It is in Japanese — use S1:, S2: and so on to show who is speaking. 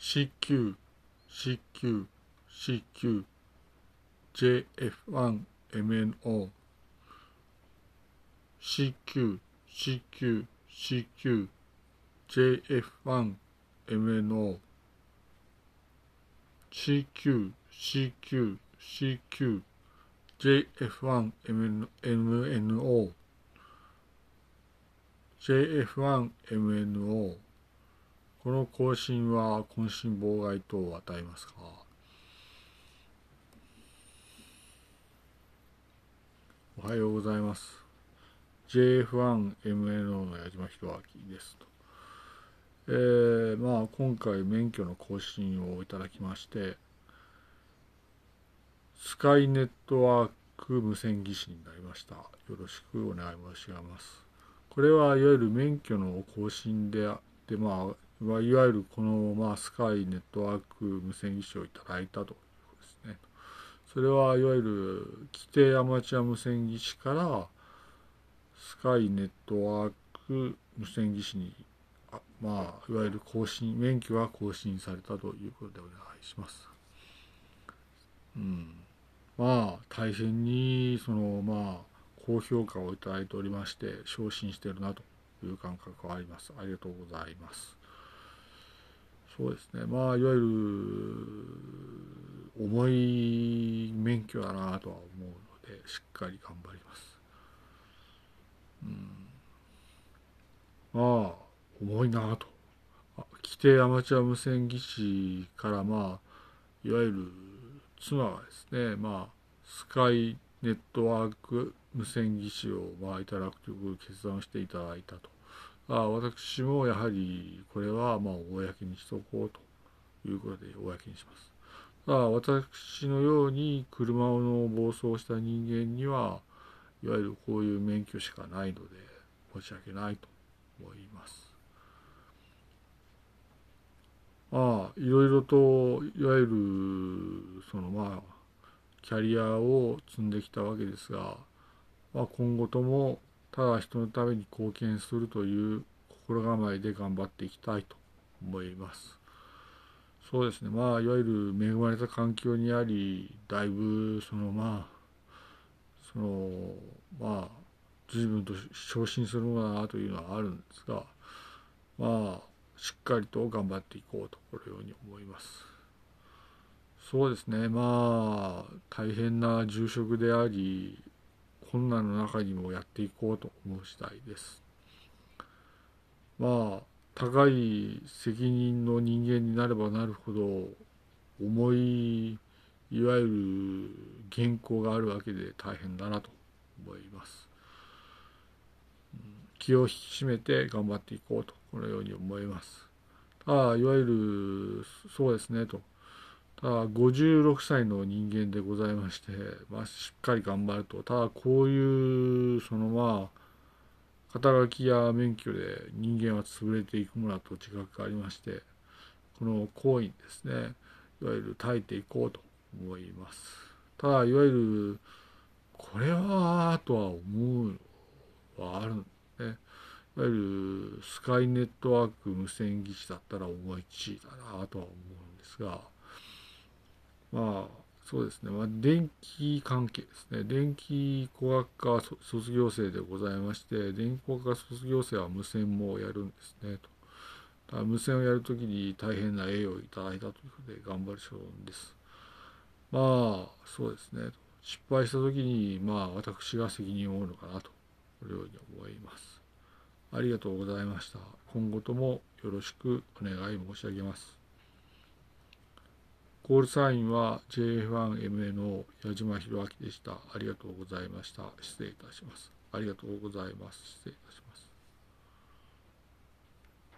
S1: CQ、CQ、CQ、JF1MNO、CQ、CQ、CQ、JF1MNO、CQ、CQ、CQ、JF1MNO、JF1MNO、この更新は渾身妨害等を与えますか？おはようございます。JF1MNO の矢島弘明ですと。えー、まあ今回免許の更新をいただきまして、スカイネットワーク無線技師になりました。よろしくお願い申し上げます。これはいわゆる免許の更新であって、まあ、まあいわゆるこの、まあ、スカイネットワーク無線技師をいただいたということですね。それはいわゆる規定アマチュア無線技師からスカイネットワーク無線技師にあまあいわゆる更新免許が更新されたということでお願いします。うん、まあ大変にそのまあ高評価をいただいておりまして昇進してるなという感覚はあります。ありがとうございます。そうですねまあいわゆる重い免許だなとは思うのでしっかり頑張ります。うん、まあ重いなと規定アマチュア無線技師からまあいわゆる妻がですねまあスカイネットワーク無線技師をまあいただくという決断をしていただいたと。あ私もやはりこれはまあ公にしとこうということで公にします。あ私のように車の暴走した人間にはいわゆるこういう免許しかないので申し訳ないと思います。まあいろいろといわゆるそのまあキャリアを積んできたわけですが、まあ、今後ともただ人のために貢献するという心構えで頑張っていきたいと思います。そうですねまあいわゆる恵まれた環境にありだいぶそのまあそのまあ随分と昇進するものかなというのはあるんですがまあしっかりと頑張っていこうとこのように思います。そうですねまあ大変な住職であり困難の中にもやっていこうと思う次第です。まあ高い責任の人間になればなるほど重いいわゆる原稿があるわけで大変だなと思います。気を引き締めて頑張っていこうとこのように思います。ああいわゆるそうですねとただ56歳の人間でございまして、まあ、しっかり頑張ると。ただこういうそのまあ肩書きや免許で人間は潰れていくものだと自覚がありましてこの行為にですね。いわゆる耐えていこうと思います。ただいわゆるこれはとは思うのはあるんでね。いわゆるスカイネットワーク無線技師だったら思い地位だなとは思うんですがまあそうですね、まあ、電気関係ですね。電気工学科卒業生でございまして電気工学科卒業生は無線もやるんですね。と。だ無線をやるときに大変な栄誉をいただいたということで頑張る所存です。まあそうですね。失敗したときにまあ私が責任を負うのかなとこのように思います。ありがとうございました。今後ともよろしくお願い申し上げます。コールサインは JF1MNO 矢島弘明でした。ありがとうございました。失礼いたします。ありがとうございます。失礼いたします。